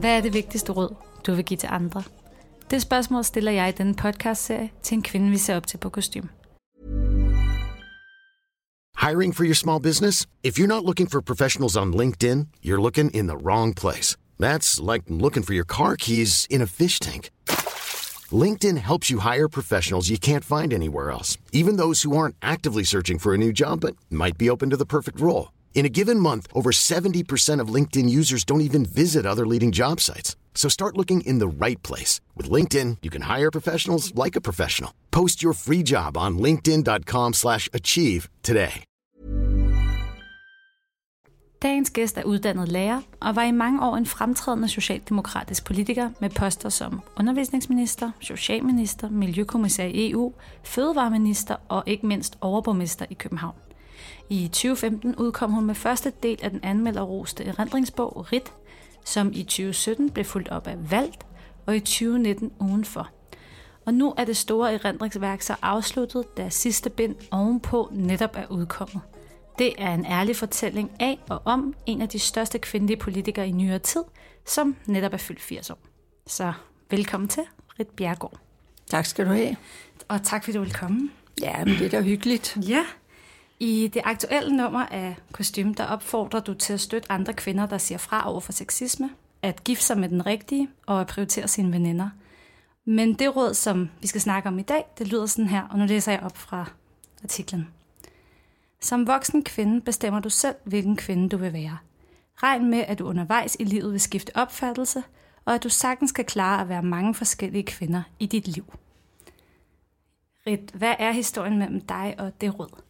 Hvad er det vigtigste råd, du vil give til andre? Det spørgsmål stiller jeg i denne podcast-serie til en kvinde, vi ser op til på kostume. Hiring for your small business? If you're not looking for professionals on LinkedIn, you're looking in the wrong place. That's like looking for your car keys in a fish tank. LinkedIn helps you hire professionals you can't find anywhere else, even those who aren't actively searching for a new job but might be open to the perfect role. In a given month, over 70% of LinkedIn users don't even visit other leading job sites. So start looking in the right place. With LinkedIn, you can hire professionals like a professional. Post your free job on linkedin.com slash achieve today. Dagens gæst er uddannet lærer og var i mange år en fremtrædende socialdemokratisk politiker med poster som undervisningsminister, socialminister, miljøkommissær i EU, fødevareminister og ikke mindst overborgmester i København. I 2015 udkom hun med første del af den anmelderroste erindringsbog Rit, som i 2017 blev fuldt op af Valgt, og i 2019 udenfor. Og nu er det store erindringsværk så afsluttet, da sidste bind ovenpå netop er udkommet. Det er en ærlig fortælling af og om en af de største kvindelige politikere i nyere tid, som netop er fyldt 80 år. Så velkommen til, Rit Bjergård. Tak skal du have. Og tak fordi du vil komme. Ja, men det er da hyggeligt. Ja, i det aktuelle nummer af Kostume, der opfordrer du til at støtte andre kvinder, der siger fra over for sexisme, at gifte sig med den rigtige og at prioritere sine veninder. Men det råd, som vi skal snakke om i dag, det lyder sådan her, og nu læser jeg op fra artiklen. Som voksen kvinde bestemmer du selv, hvilken kvinde du vil være. Regn med, at du undervejs i livet vil skifte opfattelse, og at du sagtens skal klare at være mange forskellige kvinder i dit liv. Rit, hvad er historien mellem dig og det råd?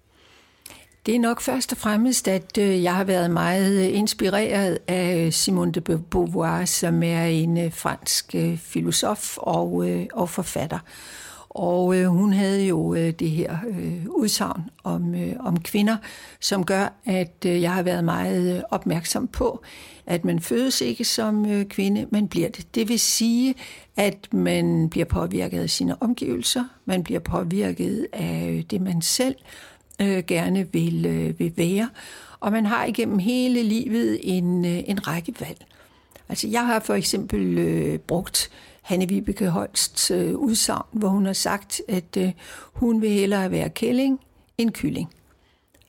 Det er nok først og fremmest, at øh, jeg har været meget øh, inspireret af Simone de Beauvoir, som er en øh, fransk filosof og, og forfatter. Og hun havde jo det her udsagn om, om kvinder, som gør, at jeg har været meget opmærksom på, at man fødes ikke som kvinde, man bliver det. Det vil sige, at man bliver påvirket af sine omgivelser, man bliver påvirket af det, man selv øh, gerne vil, øh, vil være. Og man har igennem hele livet en, øh, en række valg. Altså jeg har for eksempel øh, brugt Hanne Vibeke Holsts øh, udsagn, hvor hun har sagt, at øh, hun vil hellere være kælling end kylling.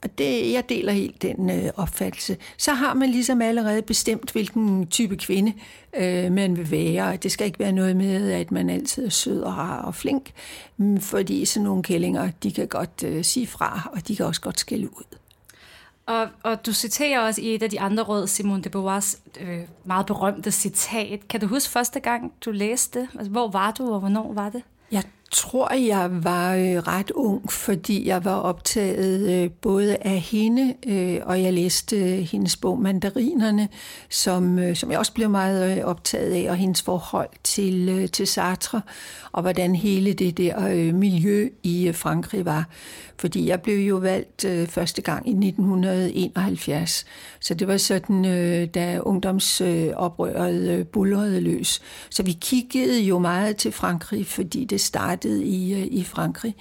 Og det, jeg deler helt den øh, opfattelse. Så har man ligesom allerede bestemt, hvilken type kvinde øh, man vil være. Det skal ikke være noget med, at man altid er sød og rar og flink, mm, fordi sådan nogle kællinger, de kan godt øh, sige fra, og de kan også godt skælde ud. Og, og du citerer også i et af de andre råd, Simone de Beauvoirs øh, meget berømte citat. Kan du huske første gang, du læste det? Altså, hvor var du, og hvornår var det? Tror, jeg var øh, ret ung, fordi jeg var optaget øh, både af hende, øh, og jeg læste øh, hendes bog Mandarinerne, som, øh, som jeg også blev meget øh, optaget af, og hendes forhold til, til Sartre, og hvordan hele det der miljø i Frankrig var. Fordi jeg blev jo valgt første gang i 1971, så det var sådan, da ungdomsoprøret bullerede løs. Så vi kiggede jo meget til Frankrig, fordi det startede startede i, øh, i Frankrig.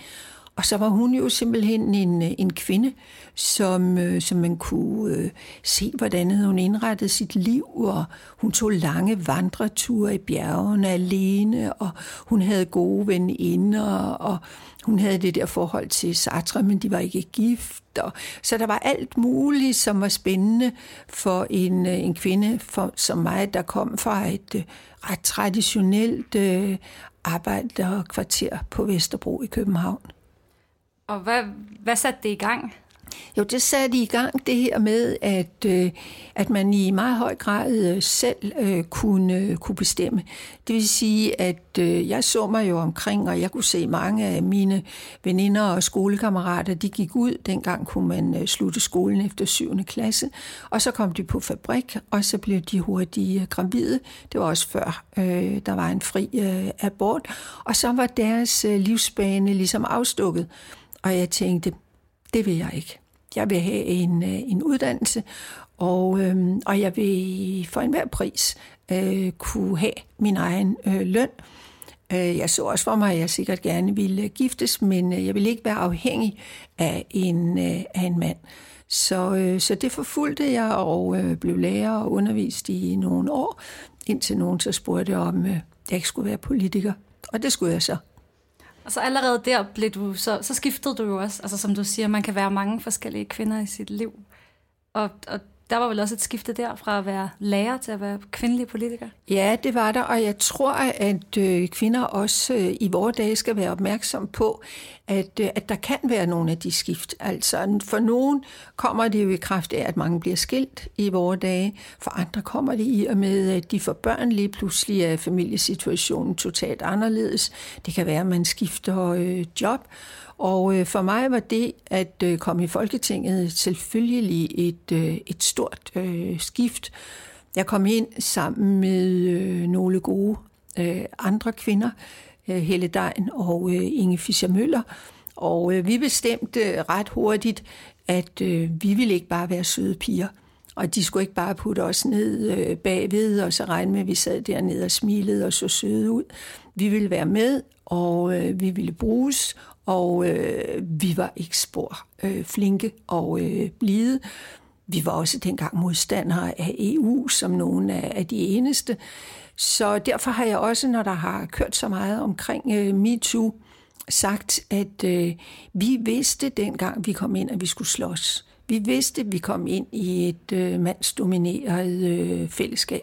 Og så var hun jo simpelthen en, øh, en kvinde, som, øh, som man kunne øh, se, hvordan hun indrettede sit liv, og hun tog lange vandreture i bjergene alene, og hun havde gode veninder, og hun havde det der forhold til Sartre, men de var ikke gift. Og, så der var alt muligt, som var spændende for en, en kvinde for, som mig, der kom fra et ret traditionelt øh, arbejderkvarter på Vesterbro i København. Og hvad, hvad satte det i gang? Jo, det satte i gang det her med, at, øh, at man i meget høj grad øh, selv øh, kunne, øh, kunne bestemme. Det vil sige, at øh, jeg så mig jo omkring, og jeg kunne se mange af mine veninder og skolekammerater, de gik ud. Dengang kunne man slutte skolen efter 7. klasse, og så kom de på fabrik, og så blev de hurtigt gravide. Det var også før, der var en fri abort. Og så var deres livsbane ligesom afstukket. Og jeg tænkte, det vil jeg ikke. Jeg vil have en, øh, en uddannelse, og, øhm, og jeg vil for enhver pris øh, kunne have min egen øh, løn. Øh, jeg så også for mig, at jeg sikkert gerne ville giftes, men øh, jeg vil ikke være afhængig af en, øh, af en mand. Så, øh, så det forfulgte jeg og øh, blev lærer og undervist i nogle år, indtil nogen så spurgte om, øh, jeg ikke skulle være politiker. Og det skulle jeg så. Altså så allerede der blev du, så, så skiftede du jo også, altså som du siger, man kan være mange forskellige kvinder i sit liv. Og, og der var vel også et skifte der fra at være lærer til at være kvindelig politiker? Ja, det var der, og jeg tror, at øh, kvinder også øh, i vores dage skal være opmærksom på, at, øh, at der kan være nogle af de skift. Altså for nogen kommer det jo i kraft af, at mange bliver skilt i vores dage. For andre kommer det i og med, at de får børn lige pludselig er familiesituationen totalt anderledes. Det kan være, at man skifter øh, job. Og øh, for mig var det at øh, komme i Folketinget selvfølgelig et, øh, et stort øh, skift. Jeg kom ind sammen med øh, nogle gode øh, andre kvinder, øh, Helle Dein og øh, Inge Fischer-Møller, og øh, vi bestemte øh, ret hurtigt, at øh, vi ville ikke bare være søde piger, og de skulle ikke bare putte os ned øh, bagved, og så regne med, at vi sad dernede og smilede og så søde ud. Vi ville være med, og øh, vi ville bruges, og øh, vi var ikke spor øh, flinke og øh, blide. Vi var også dengang modstandere af EU, som nogle af de eneste. Så derfor har jeg også, når der har kørt så meget omkring øh, MeToo, sagt, at øh, vi vidste dengang, vi kom ind, at vi skulle slås. Vi vidste, at vi kom ind i et øh, mandsdomineret øh, fællesskab.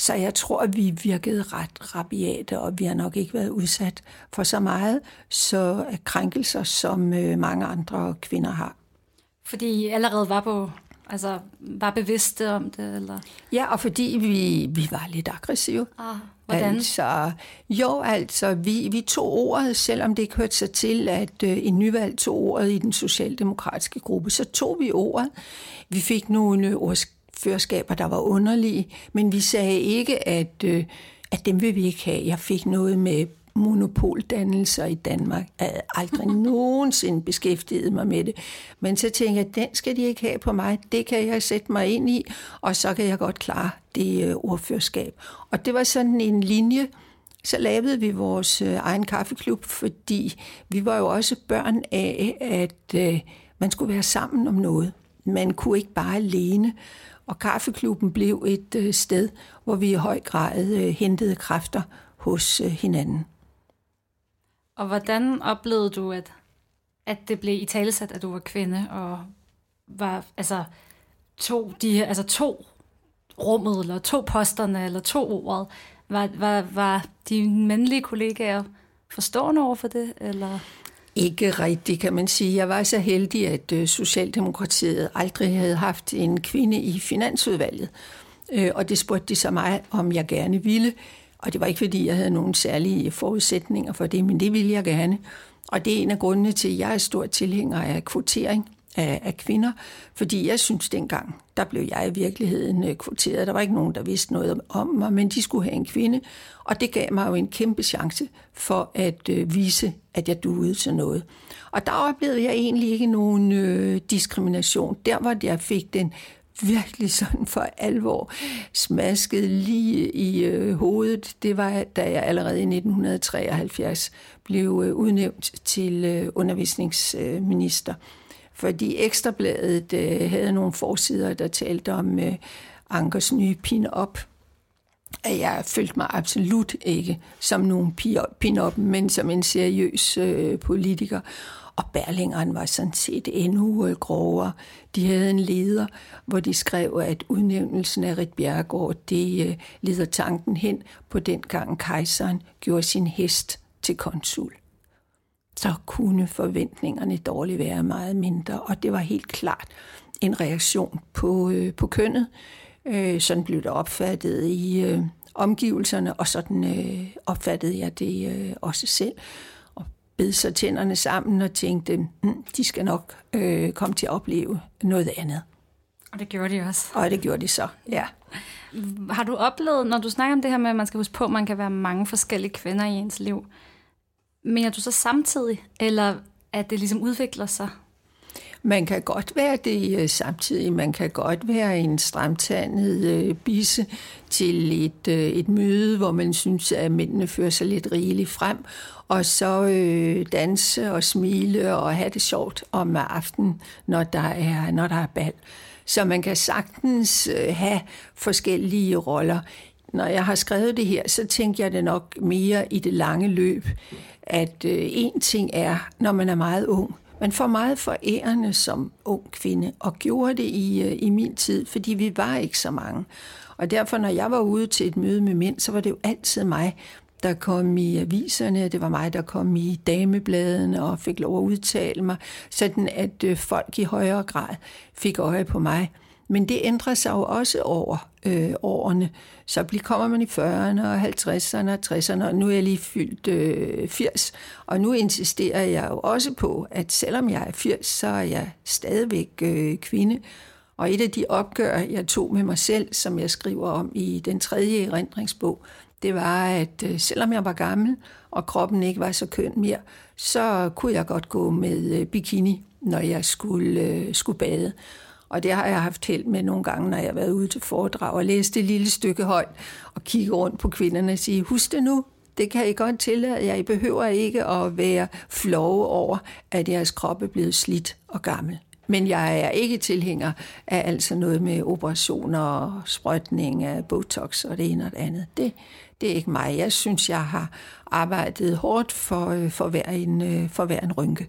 Så jeg tror, at vi virkede ret rabiate, og vi har nok ikke været udsat for så meget så krænkelser, som øh, mange andre kvinder har. Fordi I allerede var på Altså, var bevidste om det? Eller? Ja, og fordi vi, vi var lidt aggressive. Ah, hvordan? Altså, jo, altså, vi, vi tog ordet, selvom det ikke hørte sig til, at øh, en nyvalg tog ordet i den socialdemokratiske gruppe, så tog vi ordet. Vi fik nogle ordførskaber, der var underlige, men vi sagde ikke, at, øh, at dem vil vi ikke have. Jeg fik noget med monopoldannelser i Danmark. Jeg havde aldrig nogensinde beskæftiget mig med det. Men så tænkte jeg, den skal de ikke have på mig. Det kan jeg sætte mig ind i, og så kan jeg godt klare det øh, ordførskab. Og det var sådan en linje, så lavede vi vores øh, egen kaffeklub, fordi vi var jo også børn af, at øh, man skulle være sammen om noget. Man kunne ikke bare alene. Og kaffeklubben blev et øh, sted, hvor vi i høj grad øh, hentede kræfter hos øh, hinanden. Og hvordan oplevede du, at, at det blev i talesat, at du var kvinde, og var, altså, to, de, altså to rummet, eller to posterne, eller to ordet, var, var, var dine mandlige kollegaer forstående over for det, eller... Ikke rigtigt, kan man sige. Jeg var så heldig, at øh, Socialdemokratiet aldrig havde haft en kvinde i Finansudvalget. Øh, og det spurgte de så mig, om jeg gerne ville. Og det var ikke, fordi jeg havde nogen særlige forudsætninger for det, men det ville jeg gerne. Og det er en af grundene til, at jeg er stor tilhænger af kvotering af, af kvinder, fordi jeg synes dengang, der blev jeg i virkeligheden øh, kvoteret. Der var ikke nogen, der vidste noget om mig, men de skulle have en kvinde, og det gav mig jo en kæmpe chance for at øh, vise, at jeg duede til noget. Og der oplevede jeg egentlig ikke nogen øh, diskrimination. Der hvor jeg fik den virkelig sådan for alvor smasket lige i øh, hovedet, det var, da jeg allerede i 1973 blev øh, udnævnt til øh, undervisningsminister. Fordi Ekstrabladet øh, havde nogle forsider, der talte om øh, Ankers nye pin-up, at jeg følte mig absolut ikke som nogen pin-up, men som en seriøs øh, politiker. Og Berlingeren var sådan set endnu øh, grovere. De havde en leder, hvor de skrev, at udnævnelsen af Rit Bjergård, det øh, leder tanken hen på den gang kejseren gjorde sin hest til konsul. Så kunne forventningerne dårligt være meget mindre, og det var helt klart en reaktion på, øh, på kønnet. Øh, sådan blev det opfattet i øh, omgivelserne, og sådan øh, opfattede jeg det øh, også selv bed så tænderne sammen og tænkte, hm, de skal nok øh, komme til at opleve noget andet. Og det gjorde de også. Og det gjorde de så, ja. Har du oplevet, når du snakker om det her med, at man skal huske på, at man kan være mange forskellige kvinder i ens liv, mener du så samtidig, eller at det ligesom udvikler sig? Man kan godt være det øh, samtidig. Man kan godt være en stramtandet øh, bisse til et, øh, et møde, hvor man synes, at mændene fører sig lidt rigeligt frem, og så øh, danse og smile og have det sjovt om aftenen, når der er, når der er bal. Så man kan sagtens have forskellige roller. Når jeg har skrevet det her, så tænker jeg det nok mere i det lange løb, at øh, en ting er, når man er meget ung, man får meget forærende som ung kvinde, og gjorde det i, øh, i min tid, fordi vi var ikke så mange. Og derfor, når jeg var ude til et møde med mænd, så var det jo altid mig, der kom i aviserne, det var mig, der kom i damebladene og fik lov at udtale mig, sådan at øh, folk i højere grad fik øje på mig. Men det ændrer sig jo også over øh, årene. Så kommer man i 40'erne og 50'erne og 60'erne, og nu er jeg lige fyldt øh, 80. Og nu insisterer jeg jo også på, at selvom jeg er 80, så er jeg stadigvæk øh, kvinde. Og et af de opgør, jeg tog med mig selv, som jeg skriver om i den tredje erindringsbog, det var, at øh, selvom jeg var gammel, og kroppen ikke var så køn mere, så kunne jeg godt gå med øh, bikini, når jeg skulle, øh, skulle bade. Og det har jeg haft held med nogle gange, når jeg har været ude til foredrag og læst et lille stykke højt og kigge rundt på kvinderne og sige, husk det nu, det kan I godt tillade jer. I behøver ikke at være flove over, at jeres krop er blevet slidt og gammel. Men jeg er ikke tilhænger af altså noget med operationer og sprøjtning af Botox og det ene og det andet. Det, det er ikke mig. Jeg synes, jeg har arbejdet hårdt for, øh, for, hver, en, øh, for hver en rynke.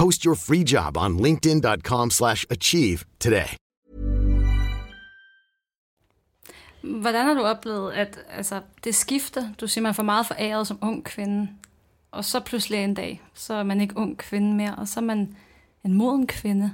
Post your free job on linkedin.com/achieve today. Hvordan har du oplevet at altså det skifter? Du siger man får meget foræret som ung kvinde, og så pludselig en dag, så er man ikke ung kvinde mere, og så er man en moden kvinde.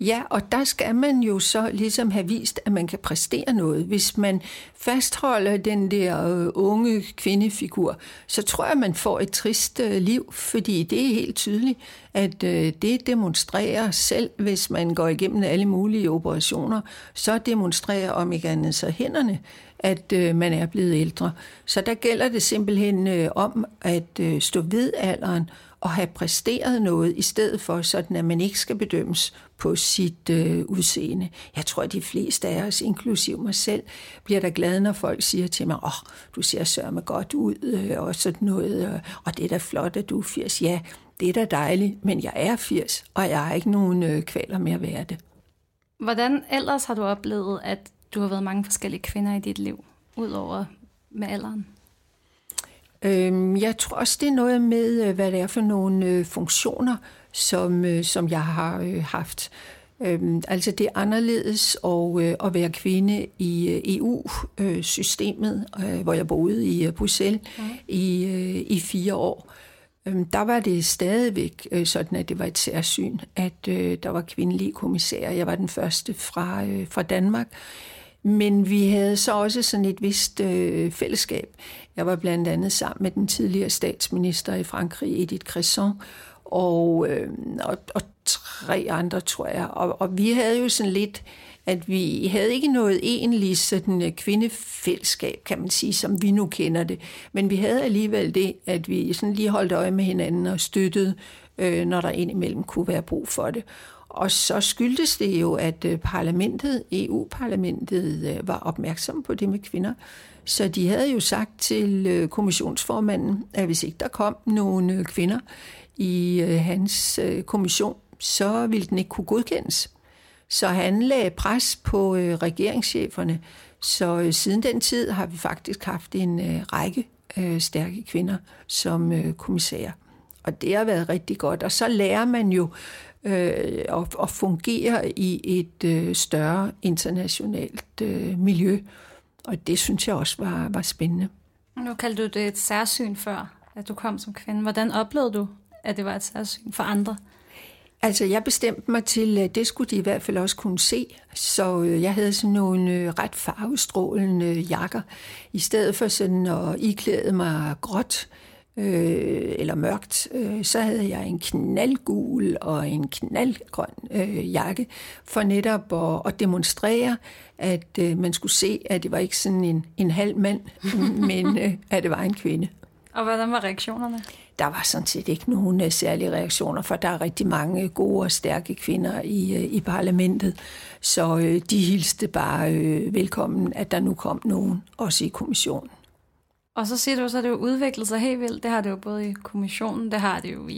Ja, og der skal man jo så ligesom have vist, at man kan præstere noget. Hvis man fastholder den der øh, unge kvindefigur, så tror jeg, man får et trist øh, liv, fordi det er helt tydeligt, at øh, det demonstrerer selv, hvis man går igennem alle mulige operationer, så demonstrerer om ikke andet så hænderne, at man er blevet ældre. Så der gælder det simpelthen om at stå ved alderen og have præsteret noget, i stedet for sådan, at man ikke skal bedømmes på sit øh, udseende. Jeg tror, at de fleste af os, inklusiv mig selv, bliver da glade, når folk siger til mig, åh, oh, du ser sørme godt ud, øh, og sådan noget, øh, og det er da flot, at du er 80. Ja, det er da dejligt, men jeg er 80, og jeg har ikke nogen øh, kvaler med at være det. Hvordan ellers har du oplevet, at du har været mange forskellige kvinder i dit liv, udover med alderen? Øhm, jeg tror også, det er noget med, øh, hvad det er for nogle øh, funktioner, som, øh, som jeg har haft. Øhm, altså det er anderledes at, at være kvinde i EU-systemet, hvor jeg boede i Bruxelles ja. i, i fire år. Øhm, der var det stadigvæk sådan, at det var et særsyn, at der var kvindelige kommissærer. Jeg var den første fra, fra Danmark. Men vi havde så også sådan et vist øh, fællesskab. Jeg var blandt andet sammen med den tidligere statsminister i Frankrig, Edith Cresson, og, øh, og, og tre andre, tror jeg. Og, og vi havde jo sådan lidt, at vi havde ikke noget egentlig sådan øh, kvindefællesskab, kan man sige, som vi nu kender det. Men vi havde alligevel det, at vi sådan lige holdt øje med hinanden og støttede, øh, når der indimellem kunne være brug for det. Og så skyldtes det jo, at øh, parlamentet, EU-parlamentet, øh, var opmærksom på det med kvinder. Så de havde jo sagt til øh, kommissionsformanden, at hvis ikke der kom nogle kvinder i hans kommission, så ville den ikke kunne godkendes. Så han lagde pres på regeringscheferne. Så siden den tid har vi faktisk haft en række stærke kvinder som kommissærer. Og det har været rigtig godt. Og så lærer man jo øh, og, og fungere i et øh, større internationalt øh, miljø. Og det synes jeg også var, var spændende. Nu kaldte du det et særsyn før, at du kom som kvinde. Hvordan oplevede du, at det var et særsyn for andre? Altså, jeg bestemte mig til, at det skulle de i hvert fald også kunne se. Så øh, jeg havde sådan nogle øh, ret farvestrålende jakker. I stedet for sådan at iklæde mig gråt øh, eller mørkt, øh, så havde jeg en knaldgul og en knaldgrøn øh, jakke for netop at, at demonstrere, at øh, man skulle se, at det var ikke sådan en, en halv mand, men øh, at det var en kvinde. Og hvordan var reaktionerne? der var sådan set ikke nogen øh, særlige reaktioner, for der er rigtig mange gode og stærke kvinder i, øh, i parlamentet. Så øh, de hilste bare øh, velkommen, at der nu kom nogen, også i kommissionen. Og så siger du, så er det jo udviklet sig helt vildt. Det har det jo både i kommissionen, det har det jo i,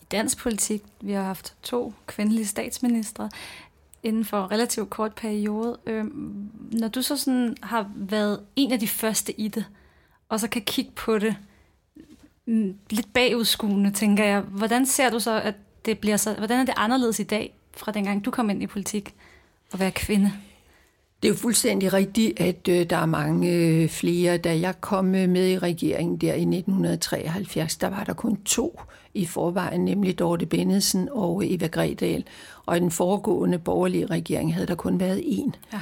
i dansk politik. Vi har haft to kvindelige statsministre inden for en relativt kort periode. Øh, når du så sådan har været en af de første i det, og så kan kigge på det, mm, lidt bagudskuende, tænker jeg. Hvordan ser du så, at det bliver så... Hvordan er det anderledes i dag, fra dengang du kom ind i politik, at være kvinde? Det er jo fuldstændig rigtigt, at øh, der er mange øh, flere. Da jeg kom øh, med i regeringen der i 1973, der var der kun to i forvejen, nemlig Dorte Bennedsen og Eva Gredal. Og i den foregående borgerlige regering havde der kun været én. Ja.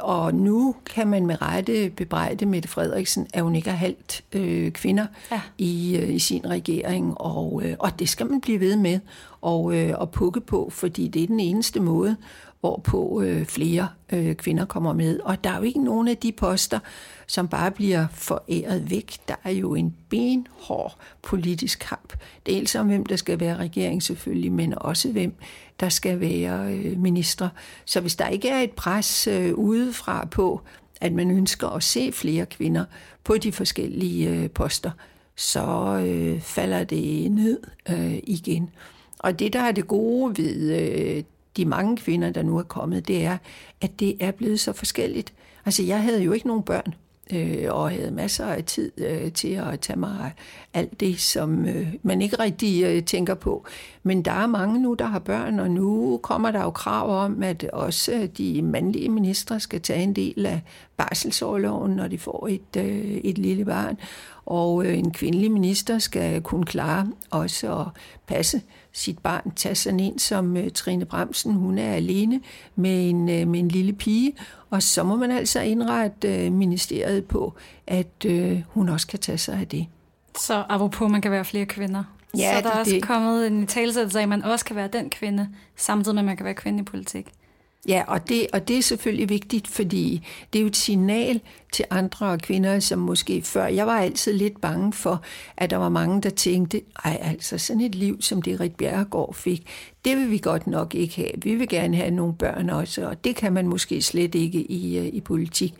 Og nu kan man med rette bebrejde Mette Frederiksen, at hun ikke har halvt øh, kvinder ja. i, øh, i sin regering, og, øh, og det skal man blive ved med og, øh, og pukke på, fordi det er den eneste måde, hvorpå øh, flere øh, kvinder kommer med. Og der er jo ikke nogen af de poster, som bare bliver foræret væk. Der er jo en benhård politisk kamp. Dels om, hvem der skal være regering selvfølgelig, men også hvem der skal være øh, minister. Så hvis der ikke er et pres øh, udefra på, at man ønsker at se flere kvinder på de forskellige øh, poster, så øh, falder det ned øh, igen. Og det, der er det gode ved øh, de mange kvinder, der nu er kommet, det er, at det er blevet så forskelligt. Altså, jeg havde jo ikke nogen børn, øh, og havde masser af tid øh, til at tage mig af alt det, som øh, man ikke rigtig øh, tænker på. Men der er mange nu, der har børn, og nu kommer der jo krav om, at også øh, de mandlige ministre skal tage en del af barselsårloven, når de får et, øh, et lille barn. Og øh, en kvindelig minister skal kunne klare også at passe sit barn. Tage sådan en som øh, Trine Bremsen, hun er alene med en, øh, med en lille pige, og så må man altså indrette øh, ministeriet på, at øh, hun også kan tage sig af det. Så apropos, man kan være flere kvinder. Ja, så der er også det. kommet en talsættelse af, at man også kan være den kvinde, samtidig med, at man kan være kvinde i politik. Ja, og det, og det er selvfølgelig vigtigt, fordi det er jo et signal til andre kvinder, som måske før... Jeg var altid lidt bange for, at der var mange, der tænkte, ej, altså sådan et liv, som det Rit Bjerregaard fik, det vil vi godt nok ikke have. Vi vil gerne have nogle børn også, og det kan man måske slet ikke i, øh, i politik.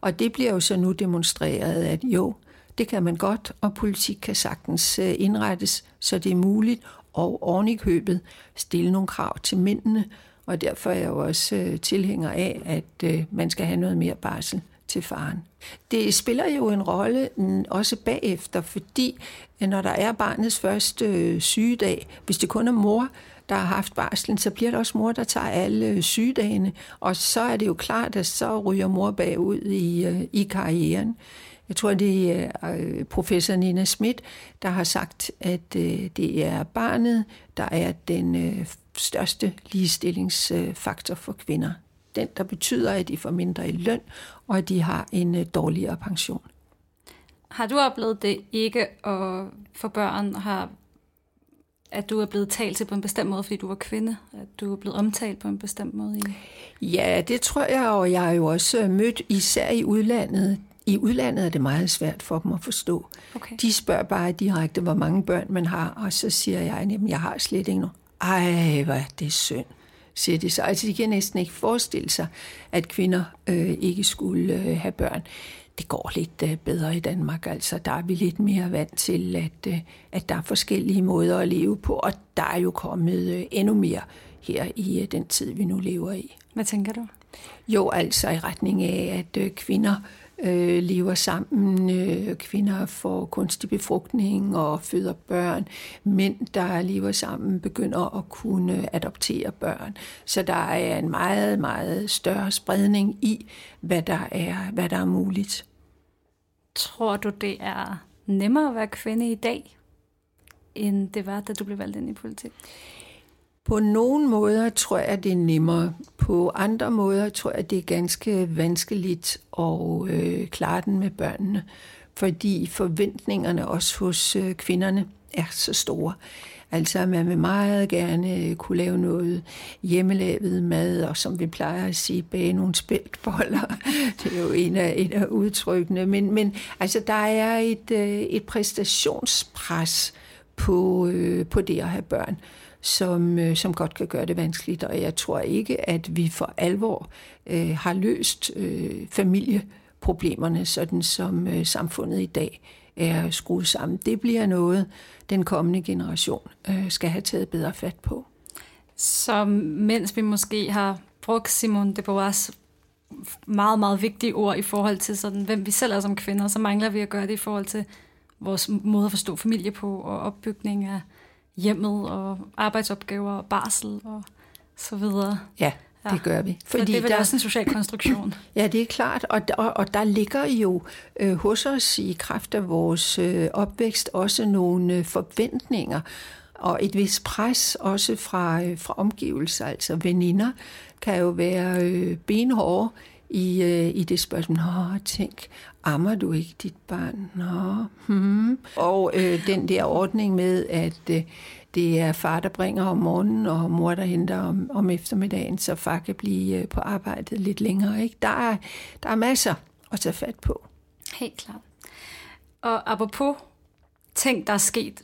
Og det bliver jo så nu demonstreret, at jo, det kan man godt, og politik kan sagtens øh, indrettes, så det er muligt, og oven i købet stille nogle krav til mændene, og derfor er jeg jo også øh, tilhænger af, at øh, man skal have noget mere barsel til faren. Det spiller jo en rolle mm, også bagefter, fordi øh, når der er barnets første øh, sygedag, hvis det kun er mor, der har haft barslen, så bliver det også mor, der tager alle øh, sygedagene, og så er det jo klart, at så ryger mor bagud i, øh, i karrieren. Jeg tror, det er professor Nina Schmidt, der har sagt, at det er barnet, der er den største ligestillingsfaktor for kvinder. Den, der betyder, at de får mindre i løn, og at de har en øh, dårligere pension. Har du oplevet det ikke at få børn, har, at du er blevet talt til på en bestemt måde, fordi du var kvinde? At du er blevet omtalt på en bestemt måde? Ja, det tror jeg, og jeg har jo også mødt, især i udlandet, i udlandet er det meget svært for dem at forstå. Okay. De spørger bare direkte, hvor mange børn man har, og så siger jeg, at jeg har slet ikke nogen. Ej, hvor er det synd, siger de så. Altså, de kan næsten ikke forestille sig, at kvinder øh, ikke skulle øh, have børn. Det går lidt øh, bedre i Danmark, altså. Der er vi lidt mere vant til, at, øh, at der er forskellige måder at leve på, og der er jo kommet øh, endnu mere her i øh, den tid, vi nu lever i. Hvad tænker du? Jo, altså i retning af, at øh, kvinder øh, lever sammen. Øh, kvinder får kunstig befrugtning og føder børn. Mænd, der lever sammen, begynder at kunne adoptere børn. Så der er en meget, meget større spredning i, hvad der er, hvad der er muligt. Tror du, det er nemmere at være kvinde i dag, end det var, da du blev valgt ind i politik? På nogle måder tror jeg, det er nemmere. På andre måder tror jeg, det er ganske vanskeligt at øh, klare den med børnene, fordi forventningerne også hos øh, kvinderne er så store. Altså, man vil meget gerne øh, kunne lave noget hjemmelavet mad, og som vi plejer at sige, bage nogle spæltboller. Det er jo en af, en af udtrykkene. Men, men altså, der er et, øh, et præstationspres på, øh, på det at have børn som, øh, som godt kan gøre det vanskeligt. Og jeg tror ikke, at vi for alvor øh, har løst øh, familieproblemerne, sådan som øh, samfundet i dag er skruet sammen. Det bliver noget, den kommende generation øh, skal have taget bedre fat på. Så mens vi måske har brugt Simone de Beauvoirs meget, meget vigtige ord i forhold til, sådan, hvem vi selv er som kvinder, så mangler vi at gøre det i forhold til vores måde at forstå familie på, og opbygning af hjemmet, og arbejdsopgaver, og barsel, og så videre. Ja, det ja. gør vi. Fordi det er vel der, også en social konstruktion. Ja, det er klart, og, og, og der ligger jo øh, hos os i kraft af vores øh, opvækst også nogle øh, forventninger og et vis pres også fra, øh, fra omgivelser, altså veninder kan jo være øh, benhårde i, øh, i det spørgsmål. Nå, tænk, ammer du ikke dit barn? Nå, hmm. Og øh, den der ordning med, at øh, det er far, der bringer om morgenen, og mor, der henter om, om eftermiddagen, så far kan blive øh, på arbejdet lidt længere. Ikke? Der, er, der er masser at tage fat på. Helt klart. Og apropos ting, der er sket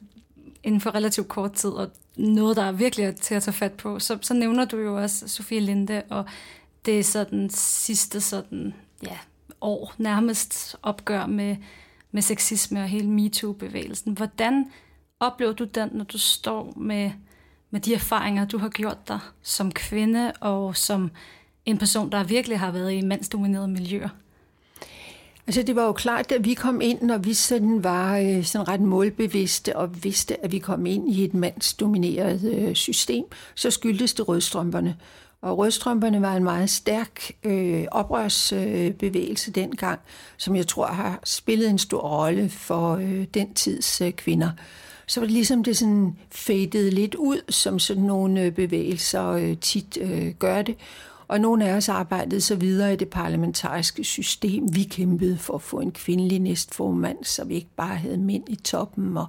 inden for relativt kort tid, og noget, der er virkelig til at tage fat på, så, så nævner du jo også Sofie Linde, og det er sådan sidste sådan, ja, år nærmest opgør med, med sexisme og hele MeToo-bevægelsen. Hvordan oplever du den, når du står med, med de erfaringer, du har gjort dig som kvinde og som en person, der virkelig har været i mandsdominerede miljøer? Altså det var jo klart, at vi kom ind, når vi sådan var øh, sådan ret målbevidste og vidste, at vi kom ind i et mandsdomineret øh, system, så skyldtes det rødstrømperne. Og rødstrømperne var en meget stærk øh, oprørsbevægelse øh, dengang, som jeg tror har spillet en stor rolle for øh, den tids øh, kvinder så var det ligesom det sådan fadede lidt ud, som sådan nogle øh, bevægelser øh, tit øh, gør det. Og nogle af os arbejdede så videre i det parlamentariske system. Vi kæmpede for at få en kvindelig næstformand, så vi ikke bare havde mænd i toppen. Og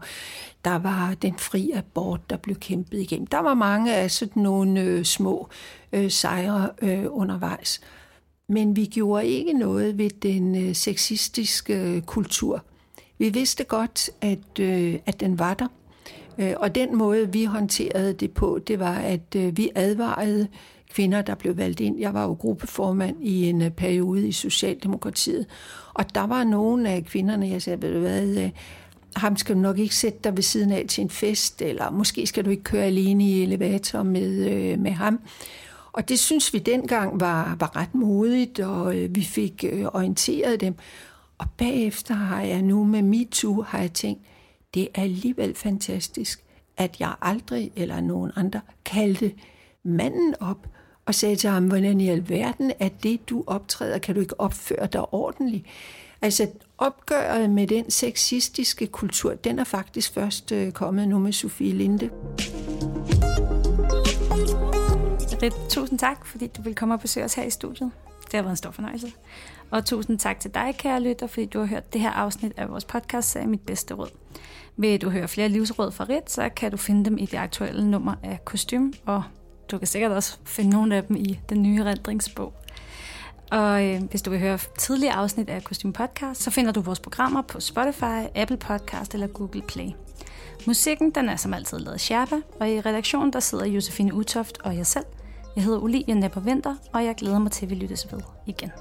der var den fri abort, der blev kæmpet igennem. Der var mange af sådan nogle øh, små øh, sejre øh, undervejs. Men vi gjorde ikke noget ved den øh, sexistiske øh, kultur. Vi vidste godt, at, øh, at den var der. Øh, og den måde, vi håndterede det på, det var, at øh, vi advarede kvinder, der blev valgt ind. Jeg var jo gruppeformand i en øh, periode i Socialdemokratiet. Og der var nogle af kvinderne, jeg sagde, ved du hvad, øh, ham skal du nok ikke sætte dig ved siden af til en fest, eller måske skal du ikke køre alene i elevator med, øh, med ham. Og det synes vi dengang var, var ret modigt, og øh, vi fik øh, orienteret dem. Og bagefter har jeg nu med MeToo, har jeg tænkt, det er alligevel fantastisk, at jeg aldrig eller nogen andre kaldte manden op og sagde til ham, hvordan i alverden er det, du optræder, kan du ikke opføre dig ordentligt? Altså opgøret med den sexistiske kultur, den er faktisk først øh, kommet nu med Sofie Linde. Rit, tusind tak, fordi du vil komme og besøge os her i studiet. Det har været en stor fornøjelse. Og tusind tak til dig, kære lytter, fordi du har hørt det her afsnit af vores podcast serie Mit Bedste Råd. Vil du høre flere livsråd fra Rit, så kan du finde dem i det aktuelle nummer af Kostym, og du kan sikkert også finde nogle af dem i den nye rendringsbog. Og øh, hvis du vil høre tidligere afsnit af Kostym Podcast, så finder du vores programmer på Spotify, Apple Podcast eller Google Play. Musikken den er som altid lavet Sherpa, og i redaktionen der sidder Josefine Utoft og jeg selv. Jeg hedder Olivia Nepper Vinter, og jeg glæder mig til, at vi lyttes ved igen.